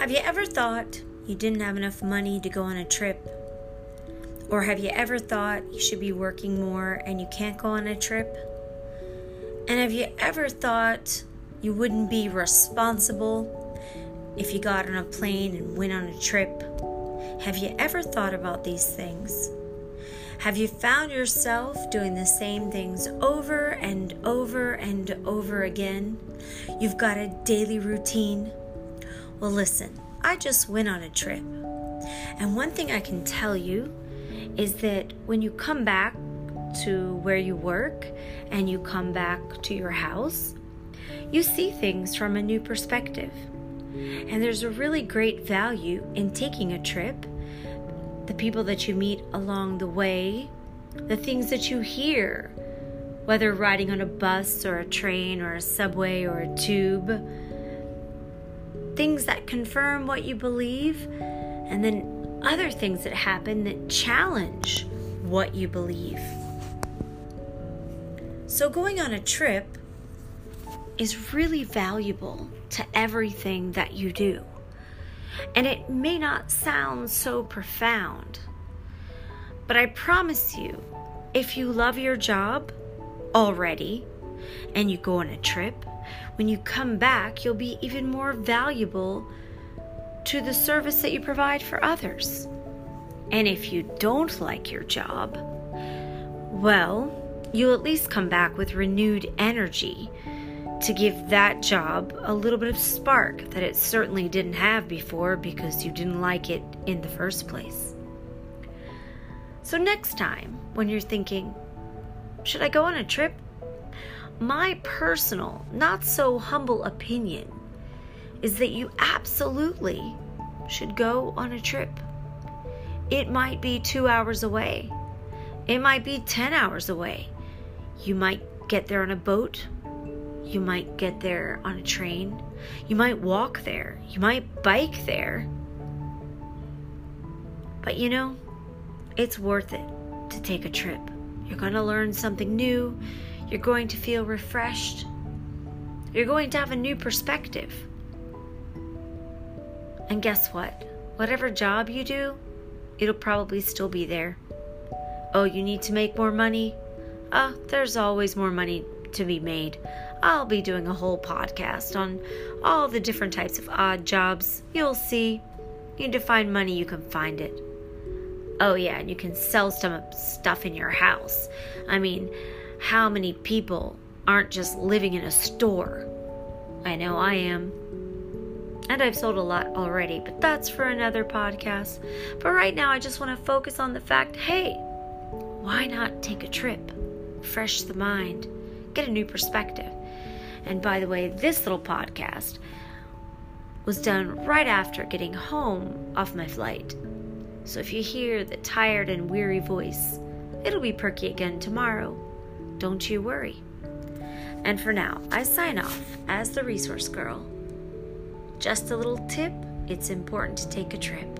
Have you ever thought you didn't have enough money to go on a trip? Or have you ever thought you should be working more and you can't go on a trip? And have you ever thought you wouldn't be responsible if you got on a plane and went on a trip? Have you ever thought about these things? Have you found yourself doing the same things over and over and over again? You've got a daily routine well, listen, I just went on a trip. And one thing I can tell you is that when you come back to where you work and you come back to your house, you see things from a new perspective. And there's a really great value in taking a trip, the people that you meet along the way, the things that you hear, whether riding on a bus or a train or a subway or a tube things that confirm what you believe, and then other things that happen that challenge what you believe. So, going on a trip is really valuable to everything that you do. And it may not sound so profound, but I promise you, if you love your job already and you go on a trip when you come back, you'll be even more valuable to the service that you provide for others. And if you don't like your job, well, you'll at least come back with renewed energy to give that job a little bit of spark that it certainly didn't have before because you didn't like it in the first place. So, next time when you're thinking, should I go on a trip my personal, not so humble opinion is that you absolutely should go on a trip. It might be two hours away, it might be 10 hours away. You might get there on a boat, you might get there on a train, you might walk there, you might bike there. But you know, it's worth it to take a trip. You're going to learn something new. You're going to feel refreshed. You're going to have a new perspective. And guess what? Whatever job you do, it'll probably still be there. Oh, you need to make more money? Ah, there's always more money to be made. I'll be doing a whole podcast on all the different types of odd jobs. You'll see. You need to find money, you can find it. Oh, yeah, and you can sell some stuff in your house. I mean, how many people aren't just living in a store? I know I am. And I've sold a lot already, but that's for another podcast. But right now, I just want to focus on the fact hey, why not take a trip? Fresh the mind, get a new perspective. And by the way, this little podcast was done right after getting home off my flight. So if you hear the tired and weary voice, it'll be perky again tomorrow. Don't you worry. And for now, I sign off as the resource girl. Just a little tip it's important to take a trip.